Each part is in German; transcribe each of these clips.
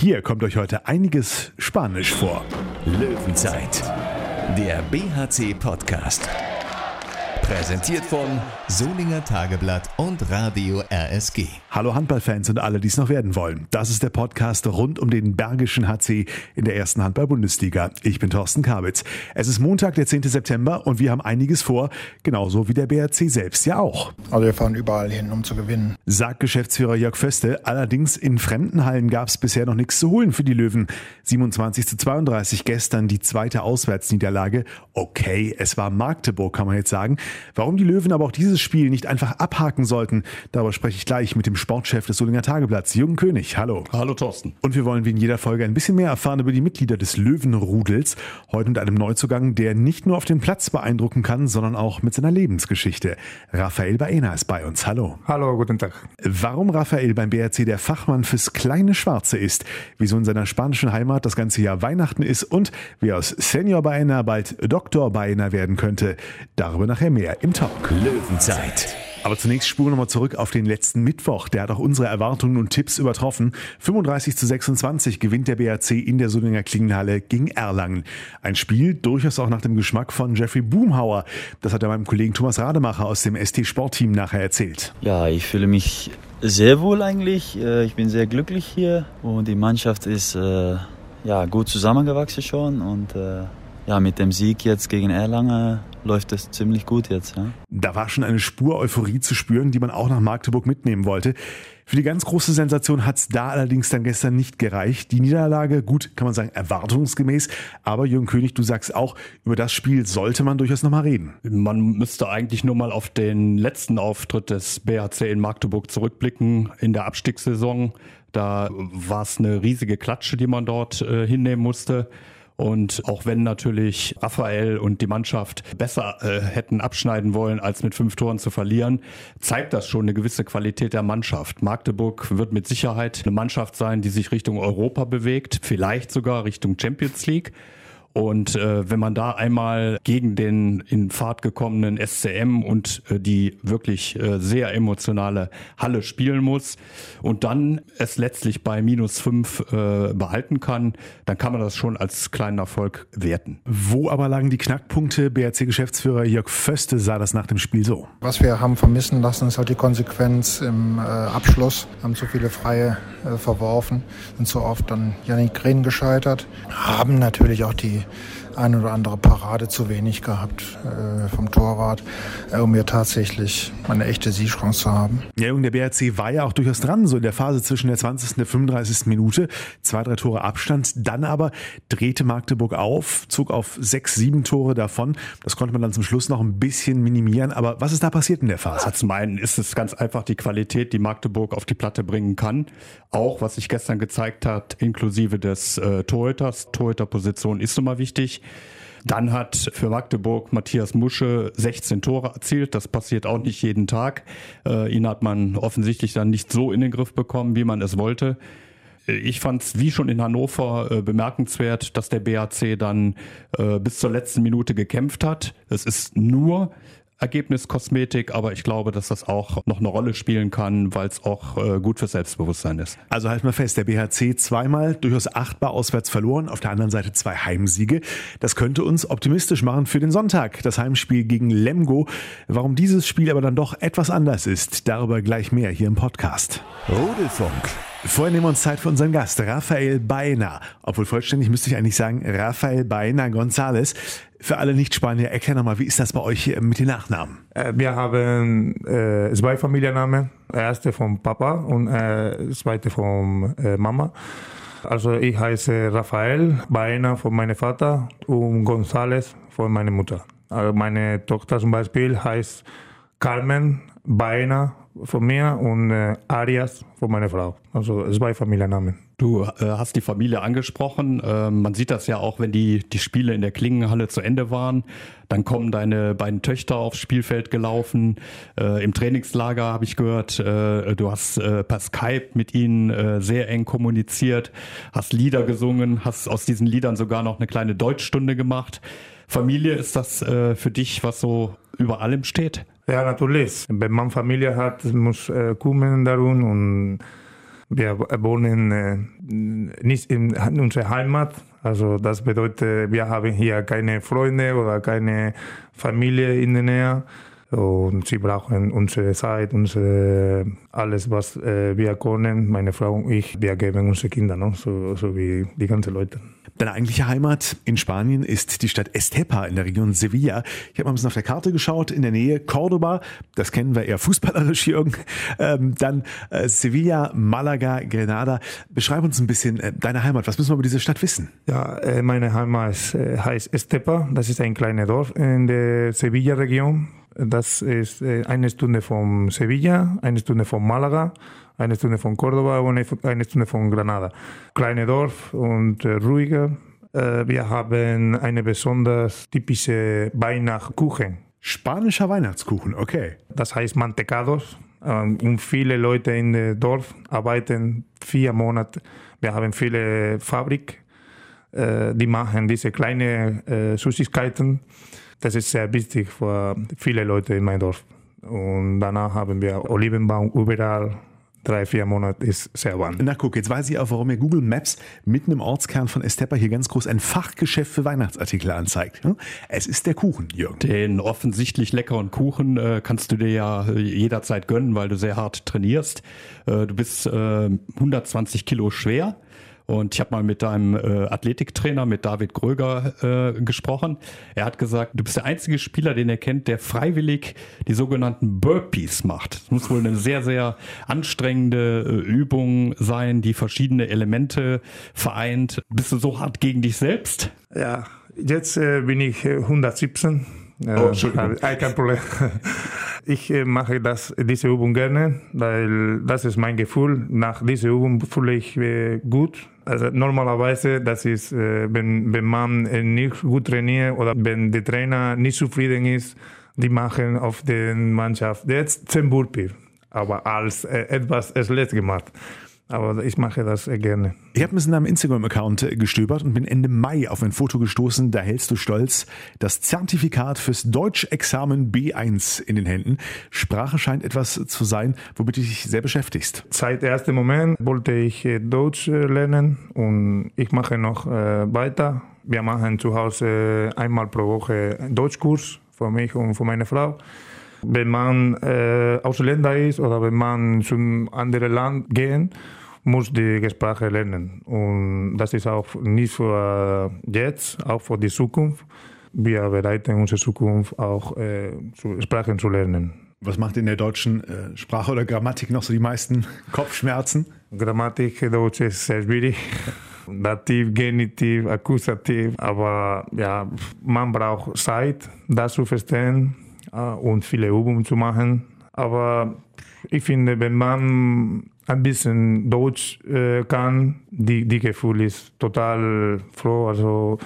Hier kommt euch heute einiges Spanisch vor. Löwenzeit, der BHC-Podcast. Präsentiert von Solinger Tageblatt und Radio RSG. Hallo Handballfans und alle, die es noch werden wollen. Das ist der Podcast rund um den Bergischen HC in der ersten Handball-Bundesliga. Ich bin Thorsten Kabitz. Es ist Montag, der 10. September und wir haben einiges vor, genauso wie der BRC selbst ja auch. Also wir fahren überall hin, um zu gewinnen. Sagt Geschäftsführer Jörg Föste. Allerdings in fremden Hallen gab es bisher noch nichts zu holen für die Löwen. 27 zu 32 gestern die zweite Auswärtsniederlage. Okay, es war Magdeburg, kann man jetzt sagen. Warum die Löwen aber auch dieses Spiel nicht einfach abhaken sollten, darüber spreche ich gleich mit dem Sportchef des Solinger Tageblatts, Jürgen König. Hallo. Hallo Thorsten. Und wir wollen wie in jeder Folge ein bisschen mehr erfahren über die Mitglieder des Löwenrudels. Heute mit einem Neuzugang, der nicht nur auf dem Platz beeindrucken kann, sondern auch mit seiner Lebensgeschichte. Raphael Baena ist bei uns. Hallo. Hallo, guten Tag. Warum Raphael beim BRC der Fachmann fürs kleine Schwarze ist, wieso in seiner spanischen Heimat das ganze Jahr Weihnachten ist und wie aus Senior Baena bald Doktor Baena werden könnte, darüber nachher mehr im Talk. Löwenzeit, Aber zunächst spuren wir nochmal zurück auf den letzten Mittwoch. Der hat auch unsere Erwartungen und Tipps übertroffen. 35 zu 26 gewinnt der BRC in der Solinger Klingenhalle gegen Erlangen. Ein Spiel durchaus auch nach dem Geschmack von Jeffrey Boomhauer. Das hat er meinem Kollegen Thomas Rademacher aus dem ST Sportteam nachher erzählt. Ja, ich fühle mich sehr wohl eigentlich. Äh, Ich bin sehr glücklich hier und die Mannschaft ist äh, ja, gut zusammengewachsen schon und äh, ja, mit dem Sieg jetzt gegen Erlangen läuft es ziemlich gut jetzt. Ja. Da war schon eine Spur Euphorie zu spüren, die man auch nach Magdeburg mitnehmen wollte. Für die ganz große Sensation hat es da allerdings dann gestern nicht gereicht. Die Niederlage, gut, kann man sagen, erwartungsgemäß. Aber Jürgen König, du sagst auch, über das Spiel sollte man durchaus nochmal reden. Man müsste eigentlich nur mal auf den letzten Auftritt des BHC in Magdeburg zurückblicken in der Abstiegssaison. Da war es eine riesige Klatsche, die man dort äh, hinnehmen musste. Und auch wenn natürlich Raphael und die Mannschaft besser äh, hätten abschneiden wollen, als mit fünf Toren zu verlieren, zeigt das schon eine gewisse Qualität der Mannschaft. Magdeburg wird mit Sicherheit eine Mannschaft sein, die sich Richtung Europa bewegt, vielleicht sogar Richtung Champions League. Und äh, wenn man da einmal gegen den in Fahrt gekommenen SCM und äh, die wirklich äh, sehr emotionale Halle spielen muss und dann es letztlich bei minus fünf äh, behalten kann, dann kann man das schon als kleinen Erfolg werten. Wo aber lagen die Knackpunkte? BRC-Geschäftsführer Jörg Föste sah das nach dem Spiel so. Was wir haben vermissen lassen, ist halt die Konsequenz im äh, Abschluss. Haben zu viele Freie äh, verworfen, sind so oft dann Janik Rehn gescheitert. Haben natürlich auch die жизни. Ein oder andere Parade zu wenig gehabt äh, vom Torwart, äh, um hier tatsächlich eine echte Siegchance zu haben. Ja, und der BRC war ja auch durchaus dran, so in der Phase zwischen der 20. und der 35. Minute. Zwei, drei Tore Abstand. Dann aber drehte Magdeburg auf, zog auf sechs, sieben Tore davon. Das konnte man dann zum Schluss noch ein bisschen minimieren. Aber was ist da passiert in der Phase? Zum einen ist es ganz einfach die Qualität, die Magdeburg auf die Platte bringen kann. Auch was sich gestern gezeigt hat, inklusive des äh, Torhüters. Torhüterposition ist immer wichtig. Dann hat für Magdeburg Matthias Musche 16 Tore erzielt. Das passiert auch nicht jeden Tag. Äh, ihn hat man offensichtlich dann nicht so in den Griff bekommen, wie man es wollte. Ich fand es wie schon in Hannover äh, bemerkenswert, dass der BAC dann äh, bis zur letzten Minute gekämpft hat. Es ist nur Ergebniskosmetik, aber ich glaube, dass das auch noch eine Rolle spielen kann, weil es auch äh, gut für Selbstbewusstsein ist. Also halten wir fest, der BHC zweimal durchaus achtbar auswärts verloren, auf der anderen Seite zwei Heimsiege. Das könnte uns optimistisch machen für den Sonntag, das Heimspiel gegen Lemgo. Warum dieses Spiel aber dann doch etwas anders ist, darüber gleich mehr hier im Podcast. Rudelfunk. Vorher nehmen wir uns Zeit für unseren Gast, Rafael Baena. Obwohl vollständig müsste ich eigentlich sagen, Rafael Baena González. Für alle Nicht-Spanier, erklär nochmal, wie ist das bei euch mit den Nachnamen? Äh, Wir haben äh, zwei Familiennamen. Erste vom Papa und äh, zweite von äh, Mama. Also ich heiße Rafael Baena von meinem Vater und González von meiner Mutter. Also meine Tochter zum Beispiel heißt Carmen Baena von mir und äh, Arias von meiner Frau. Also zwei Familiennamen. Du äh, hast die Familie angesprochen. Äh, man sieht das ja auch, wenn die, die Spiele in der Klingenhalle zu Ende waren. Dann kommen deine beiden Töchter aufs Spielfeld gelaufen. Äh, Im Trainingslager habe ich gehört, äh, du hast äh, per Skype mit ihnen äh, sehr eng kommuniziert, hast Lieder gesungen, hast aus diesen Liedern sogar noch eine kleine Deutschstunde gemacht. Familie, ist das für dich, was so über allem steht? Ja, natürlich. Wenn man Familie hat, muss äh, kümmern darum und Wir wohnen äh, nicht in unserer Heimat. Also das bedeutet, wir haben hier keine Freunde oder keine Familie in der Nähe. Und sie brauchen unsere Zeit, unsere, alles, was äh, wir können. Meine Frau und ich, wir geben unsere Kinder, no? so, so wie die ganzen Leute. Deine eigentliche Heimat in Spanien ist die Stadt Estepa in der Region Sevilla. Ich habe mal ein bisschen auf der Karte geschaut, in der Nähe Cordoba, das kennen wir eher fußballerisch, Jürgen. Ähm, dann äh, Sevilla, Malaga, Grenada. Beschreib uns ein bisschen äh, deine Heimat. Was müssen wir über diese Stadt wissen? Ja, äh, meine Heimat äh, heißt Estepa. Das ist ein kleines Dorf in der Sevilla-Region. Das ist äh, eine Stunde von Sevilla, eine Stunde von Malaga, eine Stunde von Cordoba und eine Stunde von Granada. Kleine Dorf und äh, ruhiger. Äh, wir haben eine besonders typische Weihnachtskuchen. Spanischer Weihnachtskuchen, okay. Das heißt Mantecados. Ähm, und viele Leute in dem Dorf arbeiten vier Monate. Wir haben viele Fabrik, die machen diese kleinen Süßigkeiten. Das ist sehr wichtig für viele Leute in meinem Dorf. Und danach haben wir Olivenbaum überall. Drei, vier Monate ist sehr warm. Na guck, jetzt weiß ich auch, warum mir Google Maps mitten im Ortskern von Estepa hier ganz groß ein Fachgeschäft für Weihnachtsartikel anzeigt. Es ist der Kuchen, Jürgen. Den offensichtlich leckeren Kuchen äh, kannst du dir ja äh, jederzeit gönnen, weil du sehr hart trainierst. Äh, du bist 120 Kilo schwer. Und ich habe mal mit deinem äh, Athletiktrainer, mit David Gröger, äh, gesprochen. Er hat gesagt, du bist der einzige Spieler, den er kennt, der freiwillig die sogenannten Burpees macht. Das muss wohl eine sehr, sehr anstrengende äh, Übung sein, die verschiedene Elemente vereint. Bist du so hart gegen dich selbst? Ja, jetzt äh, bin ich 117. Äh, oh, kein Problem. Ich äh, mache das, diese Übung gerne, weil das ist mein Gefühl. Nach dieser Übung fühle ich mich gut. Also normalerweise, das ist, äh, wenn, wenn man nicht gut trainiert oder wenn der Trainer nicht zufrieden ist, die machen auf der Mannschaft jetzt 10 Burpees, aber als äh, etwas schlecht gemacht. Aber ich mache das gerne. Ich habe ein bisschen am Instagram-Account gestöbert und bin Ende Mai auf ein Foto gestoßen. Da hältst du stolz das Zertifikat fürs Deutschexamen B1 in den Händen. Sprache scheint etwas zu sein, womit du dich sehr beschäftigst. Seit ersten Moment wollte ich äh, Deutsch äh, lernen und ich mache noch äh, weiter. Wir machen zu Hause einmal pro Woche einen Deutschkurs für mich und für meine Frau. Wenn man äh, Ausländer ist oder wenn man zu einem anderen Land gehen, muss die Sprache lernen. Und das ist auch nicht für jetzt, auch für die Zukunft. Wir bereiten unsere Zukunft auch äh, Sprachen zu lernen. Was macht in der deutschen äh, Sprache oder Grammatik noch so die meisten Kopfschmerzen? Grammatik Deutsch ist sehr schwierig. Dativ, Genitiv, Akkusativ. Aber ja, man braucht Zeit, das zu verstehen äh, und viele Übungen zu machen. Aber ich finde, wenn man ein bisschen Deutsch äh, kann, die, die Gefühl ist total froh. Also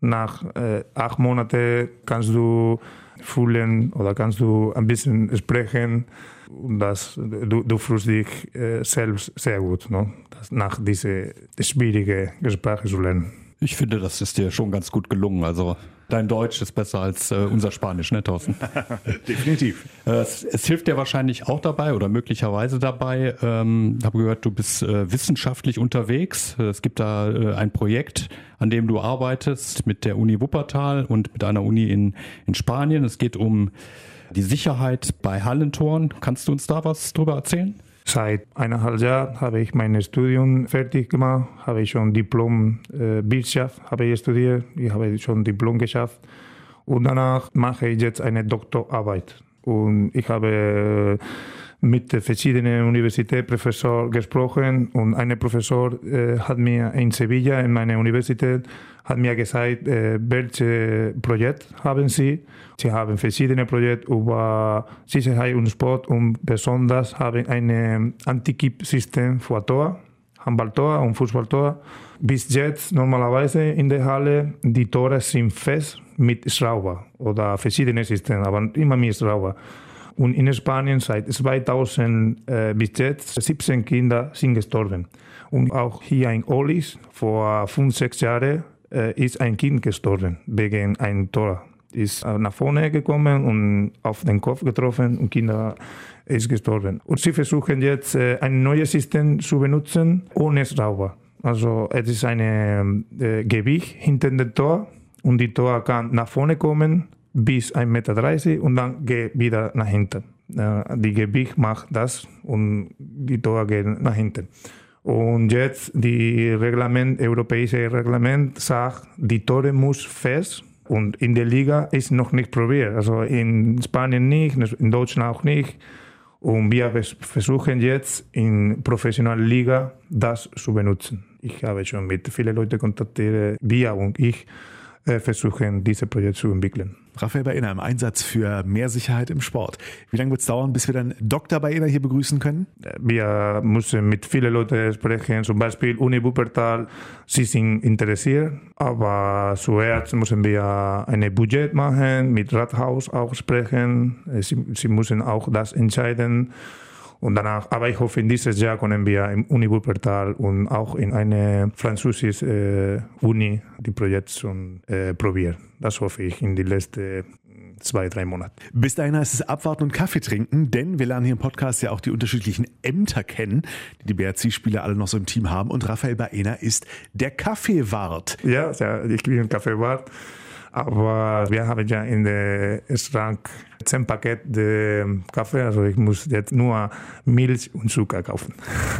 nach äh, acht Monaten kannst du fühlen oder kannst du ein bisschen sprechen und das, du, du fühlst dich äh, selbst sehr gut, no? das, nach dieser schwierigen Sprache zu lernen. Ich finde, das ist dir schon ganz gut gelungen. Also dein Deutsch ist besser als äh, unser Spanisch, ne, Thorsten? Definitiv. Äh, es, es, hilft dir wahrscheinlich auch dabei oder möglicherweise dabei. Ähm, habe gehört, du bist äh, wissenschaftlich unterwegs. Es gibt da äh, ein Projekt, an dem du arbeitest mit der Uni Wuppertal und mit einer Uni in, in Spanien. Es geht um die Sicherheit bei Hallentoren. Kannst du uns da was drüber erzählen? Seit eineinhalb Jahren habe ich mein Studium fertig gemacht, habe ich schon Diplom äh, Wirtschaft habe ich studiert, ich habe schon Diplom geschafft. Und danach mache ich jetzt eine Doktorarbeit. Und ich habe mit verschiedenen Universitätsprofessoren gesprochen und ein Professor äh, hat mir in Sevilla in meiner Universität hat mir gesagt, äh, welche Projekt haben Sie? Sie haben verschiedene Projekte über Sicherheit und Sport und besonders haben ein Anti-Kipp-System für Tor, Handballtor und Fußballtor. Bis jetzt normalerweise in der Halle die Tore sind fest mit Schrauber oder verschiedene Systeme, aber immer mit Schrauber. Und in Spanien seit 2000 äh, bis jetzt 17 Kinder sind gestorben. Und auch hier in Olis vor fünf, sechs Jahren äh, ist ein Kind gestorben wegen einem Tor ist nach vorne gekommen und auf den Kopf getroffen und Kinder ist gestorben. Und sie versuchen jetzt äh, ein neues System zu benutzen ohne Schrauber. Also es ist ein äh, Gewicht hinter dem Tor und die Tor kann nach vorne kommen bis 1,30 Meter und dann geht wieder nach hinten. Äh, die Gewicht macht das und die Tor geht nach hinten. Und jetzt die Reglement, europäische Reglement sagt, die Tore muss fest und in der Liga ist noch nicht probiert. Also in Spanien nicht, in Deutschland auch nicht. Und wir versuchen jetzt in professioneller Liga das zu benutzen. Ich habe schon mit vielen Leuten kontaktiert, wir und ich versuchen, dieses Projekt zu entwickeln. Raphael Baena im Einsatz für mehr Sicherheit im Sport. Wie lange wird es dauern, bis wir dann Dr. Baena hier begrüßen können? Wir müssen mit vielen Leuten sprechen, zum Beispiel Uni Wuppertal. Sie sind interessiert, aber zuerst müssen wir ein Budget machen, mit Rathaus auch sprechen. Sie, sie müssen auch das entscheiden. Und danach, aber ich hoffe, in dieses Jahr können wir im Uni Wuppertal und auch in eine französische äh, Uni die Projekte schon äh, probieren. Das hoffe ich in die letzten zwei, drei Monate. Bis dahin heißt es abwarten und Kaffee trinken, denn wir lernen hier im Podcast ja auch die unterschiedlichen Ämter kennen, die die BRC-Spieler alle noch so im Team haben. Und Raphael Baena ist der Kaffeewart. Ja, ja ich bin Kaffeewart. Aber wir haben ja in der Schrank zehn Pakete Kaffee, also ich muss jetzt nur Milch und Zucker kaufen.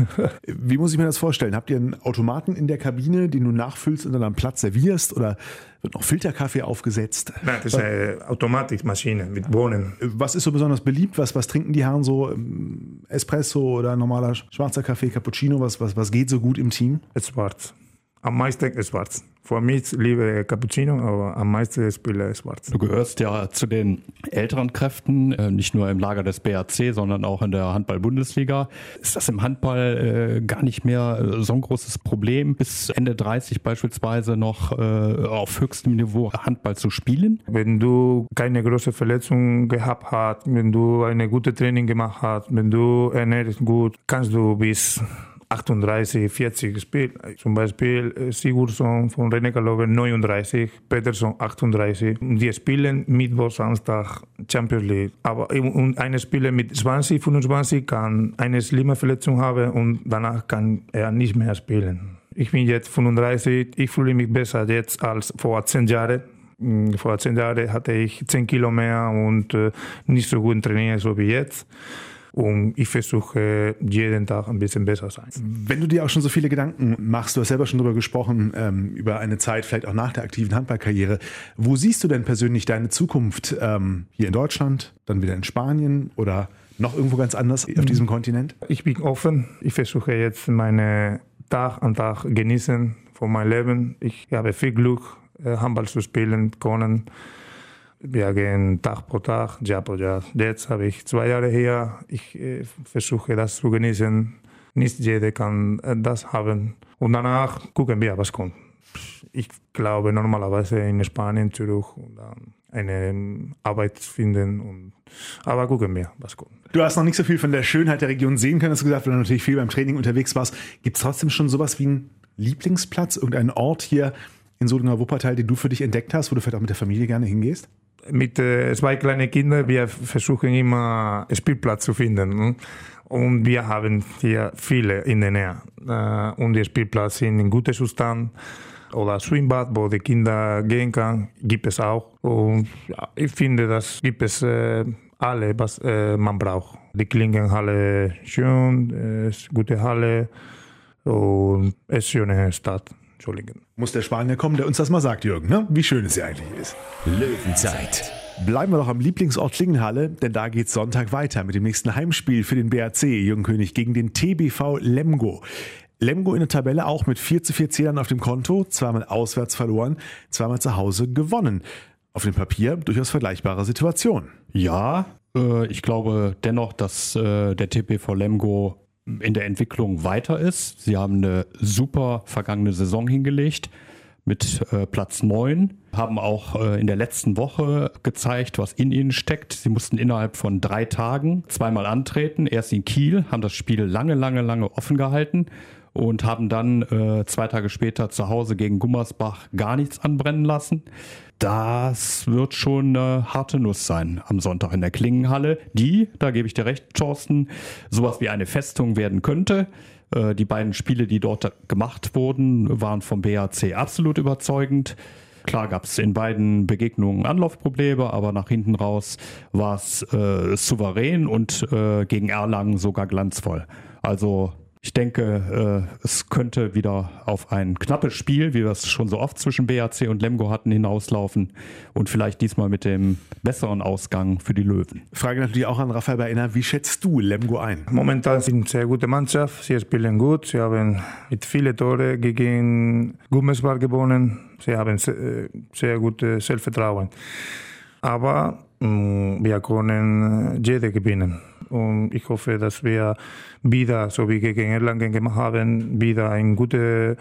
Wie muss ich mir das vorstellen? Habt ihr einen Automaten in der Kabine, den du nachfüllst und dann am Platz servierst oder wird noch Filterkaffee aufgesetzt? Nein, das ist eine Automatikmaschine mit Bohnen. Was ist so besonders beliebt? Was, was trinken die Herren so? Espresso oder normaler schwarzer Kaffee, Cappuccino? Was, was, was geht so gut im Team? Schwarz. Am meisten ist schwarz. Für mich liebe Cappuccino, aber am meisten spiele ich schwarz. Du gehörst ja zu den älteren Kräften, äh, nicht nur im Lager des BAC, sondern auch in der Handball-Bundesliga. Ist das im Handball äh, gar nicht mehr äh, so ein großes Problem, bis Ende 30 beispielsweise noch auf höchstem Niveau Handball zu spielen? Wenn du keine große Verletzung gehabt hast, wenn du eine gute Training gemacht hast, wenn du ernährst gut, kannst du bis 38, 40 spielt. Zum Beispiel äh, Sigurdsson von René Kalove 39, Peterson 38. Die spielen Mittwoch, Samstag Champions League. Aber und eine Spieler mit 20, 25 kann eine schlimme Verletzung haben und danach kann er nicht mehr spielen. Ich bin jetzt 35, ich fühle mich besser jetzt als vor 10 Jahren. Hm, vor 10 Jahren hatte ich 10 Kilo mehr und äh, nicht so gut trainiert so wie jetzt. Und ich versuche jeden Tag ein bisschen besser zu sein. Wenn du dir auch schon so viele Gedanken machst, du hast selber schon darüber gesprochen, ähm, über eine Zeit vielleicht auch nach der aktiven Handballkarriere. Wo siehst du denn persönlich deine Zukunft ähm, hier in Deutschland, dann wieder in Spanien oder noch irgendwo ganz anders auf diesem Kontinent? Ich bin offen. Ich versuche jetzt meine Tag an Tag genießen von meinem Leben. Ich habe viel Glück, äh, Handball zu spielen können. Wir gehen Tag pro Tag, Jahr pro Jahr. Jetzt habe ich zwei Jahre hier. Ich äh, versuche das zu genießen. Nicht jeder kann äh, das haben. Und danach gucken wir, was kommt. Ich glaube normalerweise in Spanien, Zürich und dann eine Arbeit finden. Und, aber gucken wir, was kommt. Du hast noch nicht so viel von der Schönheit der Region sehen können, hast du gesagt, weil du natürlich viel beim Training unterwegs warst. Gibt es trotzdem schon sowas wie einen Lieblingsplatz, irgendeinen Ort hier in Solinger Wuppertal, den du für dich entdeckt hast, wo du vielleicht auch mit der Familie gerne hingehst? Mit äh, zwei kleinen Kindern, wir versuchen immer Spielplatz zu finden. Ne? Und wir haben hier viele in der Nähe. Äh, und die Spielplätze sind in gutem Zustand. Oder Schwimmbad, wo die Kinder gehen können, gibt es auch. Und ich finde, das gibt es äh, alle, was äh, man braucht. Die Klingenhalle schön, äh, ist gute Halle und es ist eine schöne Stadt. Entschuldigen. Muss der Spanier kommen, der uns das mal sagt, Jürgen, ne? wie schön es hier eigentlich ist. Löwenzeit. Bleiben wir doch am Lieblingsort Klingenhalle, denn da geht es Sonntag weiter mit dem nächsten Heimspiel für den BRC Jürgen König gegen den TBV Lemgo. Lemgo in der Tabelle auch mit 4 zu 4 Zählern auf dem Konto, zweimal auswärts verloren, zweimal zu Hause gewonnen. Auf dem Papier durchaus vergleichbare Situation. Ja, äh, ich glaube dennoch, dass äh, der TPV Lemgo in der Entwicklung weiter ist. Sie haben eine super vergangene Saison hingelegt mit äh, Platz 9, haben auch äh, in der letzten Woche gezeigt, was in ihnen steckt. Sie mussten innerhalb von drei Tagen zweimal antreten. Erst in Kiel, haben das Spiel lange, lange, lange offen gehalten und haben dann äh, zwei Tage später zu Hause gegen Gummersbach gar nichts anbrennen lassen. Das wird schon eine harte Nuss sein am Sonntag in der Klingenhalle, die, da gebe ich dir recht, Thorsten, sowas wie eine Festung werden könnte. Äh, die beiden Spiele, die dort gemacht wurden, waren vom BAC absolut überzeugend. Klar gab es in beiden Begegnungen Anlaufprobleme, aber nach hinten raus war es äh, souverän und äh, gegen Erlangen sogar glanzvoll. Also ich denke, äh, es könnte wieder auf ein knappes Spiel, wie wir es schon so oft zwischen BAC und Lemgo hatten, hinauslaufen und vielleicht diesmal mit dem besseren Ausgang für die Löwen. Frage natürlich auch an Raphael Beiner, wie schätzt du Lemgo ein? Momentan sind eine sehr gute Mannschaft, sie spielen gut, sie haben mit vielen Tore gegen Gummesbar gewonnen, sie haben sehr, sehr gutes Selbstvertrauen. Aber mh, mm, wir können jede gewinnen. Und ich hoffe, dass wir wieder, so wie gegen Erlangen gemacht haben, wieder ein gutes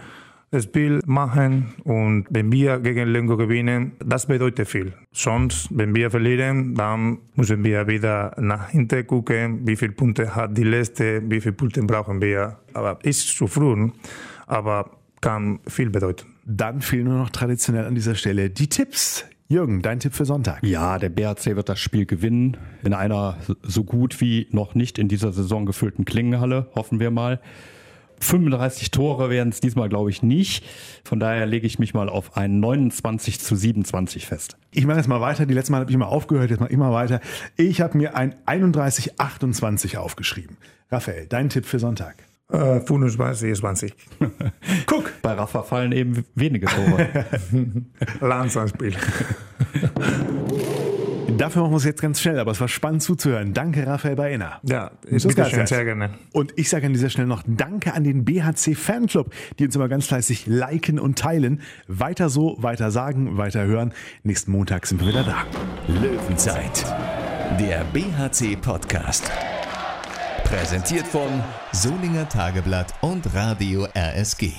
Spiel machen. Und wenn wir gegen Lengo gewinnen, das bedeutet viel. Sonst, wenn wir verlieren, dann müssen wir wieder nach hinten gucken, wie viele Punkte hat die letzte, wie viele Punkte brauchen wir. Aber ist zu früh, aber kann viel bedeuten. Dann fehlen nur noch traditionell an dieser Stelle die Tipps. Jürgen, dein Tipp für Sonntag? Ja, der BRC wird das Spiel gewinnen in einer so gut wie noch nicht in dieser Saison gefüllten Klingenhalle, hoffen wir mal. 35 Tore werden es diesmal, glaube ich, nicht. Von daher lege ich mich mal auf ein 29 zu 27 fest. Ich mache jetzt mal weiter. Die letzte Mal habe ich mal aufgehört, jetzt mal immer weiter. Ich habe mir ein 31 28 aufgeschrieben. Raphael, dein Tipp für Sonntag? Äh, 25, 20. Guck, bei Rafa fallen eben wenige Tore. Langsamspiel. Dafür machen wir es jetzt ganz schnell, aber es war spannend zuzuhören. Danke, Raphael Baena. Ja, ist bitte schön, sehr gerne. Und ich sage an dieser Stelle noch Danke an den BHC Fanclub, die uns immer ganz fleißig liken und teilen. Weiter so, weiter sagen, weiter hören. Nächsten Montag sind wir wieder da. Löwenzeit, der BHC Podcast. Präsentiert von Solinger Tageblatt und Radio RSG.